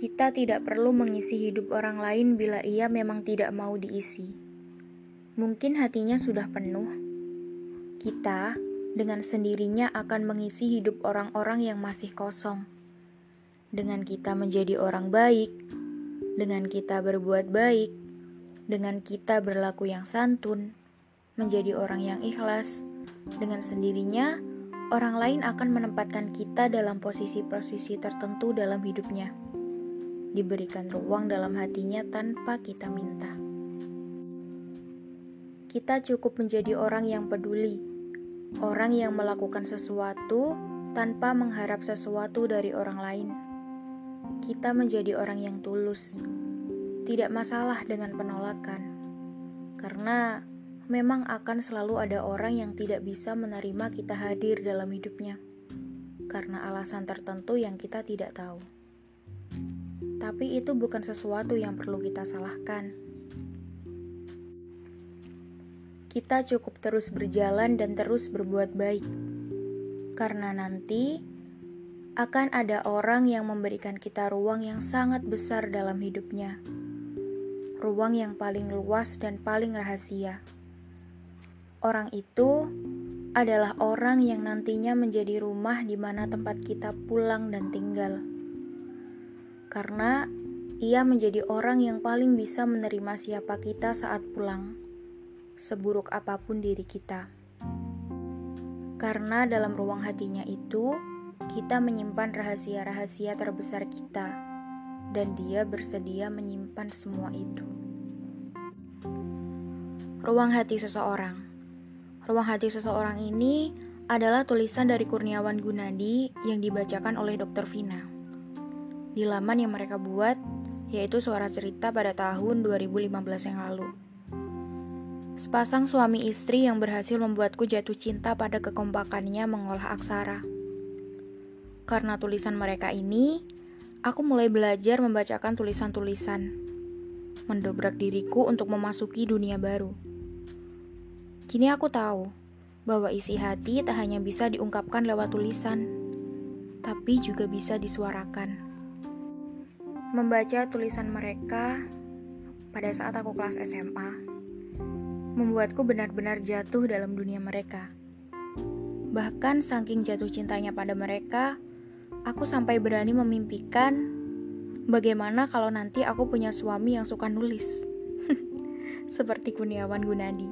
Kita tidak perlu mengisi hidup orang lain bila ia memang tidak mau diisi. Mungkin hatinya sudah penuh. Kita dengan sendirinya akan mengisi hidup orang-orang yang masih kosong. Dengan kita menjadi orang baik, dengan kita berbuat baik, dengan kita berlaku yang santun, menjadi orang yang ikhlas, dengan sendirinya orang lain akan menempatkan kita dalam posisi-posisi tertentu dalam hidupnya diberikan ruang dalam hatinya tanpa kita minta. Kita cukup menjadi orang yang peduli, orang yang melakukan sesuatu tanpa mengharap sesuatu dari orang lain. Kita menjadi orang yang tulus, tidak masalah dengan penolakan, karena memang akan selalu ada orang yang tidak bisa menerima kita hadir dalam hidupnya karena alasan tertentu yang kita tidak tahu tapi itu bukan sesuatu yang perlu kita salahkan. Kita cukup terus berjalan dan terus berbuat baik, karena nanti akan ada orang yang memberikan kita ruang yang sangat besar dalam hidupnya, ruang yang paling luas dan paling rahasia. Orang itu adalah orang yang nantinya menjadi rumah di mana tempat kita pulang dan tinggal karena ia menjadi orang yang paling bisa menerima siapa kita saat pulang, seburuk apa pun diri kita. Karena dalam ruang hatinya itu, kita menyimpan rahasia-rahasia terbesar kita, dan dia bersedia menyimpan semua itu. Ruang hati seseorang Ruang hati seseorang ini adalah tulisan dari Kurniawan Gunadi yang dibacakan oleh Dr. Vina di laman yang mereka buat, yaitu suara cerita pada tahun 2015 yang lalu. Sepasang suami istri yang berhasil membuatku jatuh cinta pada kekompakannya mengolah aksara. Karena tulisan mereka ini, aku mulai belajar membacakan tulisan-tulisan, mendobrak diriku untuk memasuki dunia baru. Kini aku tahu bahwa isi hati tak hanya bisa diungkapkan lewat tulisan, tapi juga bisa disuarakan. Membaca tulisan mereka pada saat aku kelas SMA membuatku benar-benar jatuh dalam dunia mereka. Bahkan saking jatuh cintanya pada mereka, aku sampai berani memimpikan bagaimana kalau nanti aku punya suami yang suka nulis. Seperti Kuniawan Gunadi.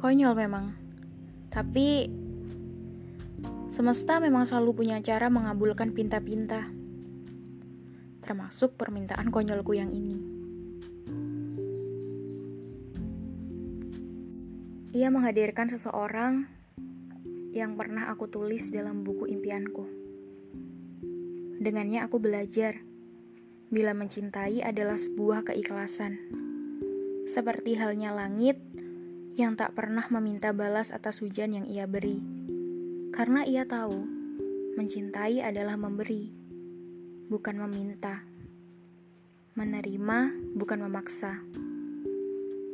Konyol memang. Tapi semesta memang selalu punya cara mengabulkan pinta-pinta termasuk permintaan konyolku yang ini. Ia menghadirkan seseorang yang pernah aku tulis dalam buku impianku. Dengannya aku belajar bila mencintai adalah sebuah keikhlasan. Seperti halnya langit yang tak pernah meminta balas atas hujan yang ia beri. Karena ia tahu mencintai adalah memberi bukan meminta. Menerima bukan memaksa.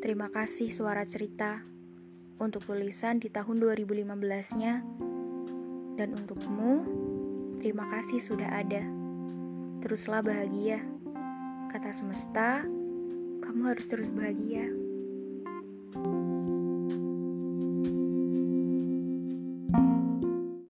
Terima kasih suara cerita untuk tulisan di tahun 2015-nya dan untukmu terima kasih sudah ada. Teruslah bahagia. Kata semesta, kamu harus terus bahagia.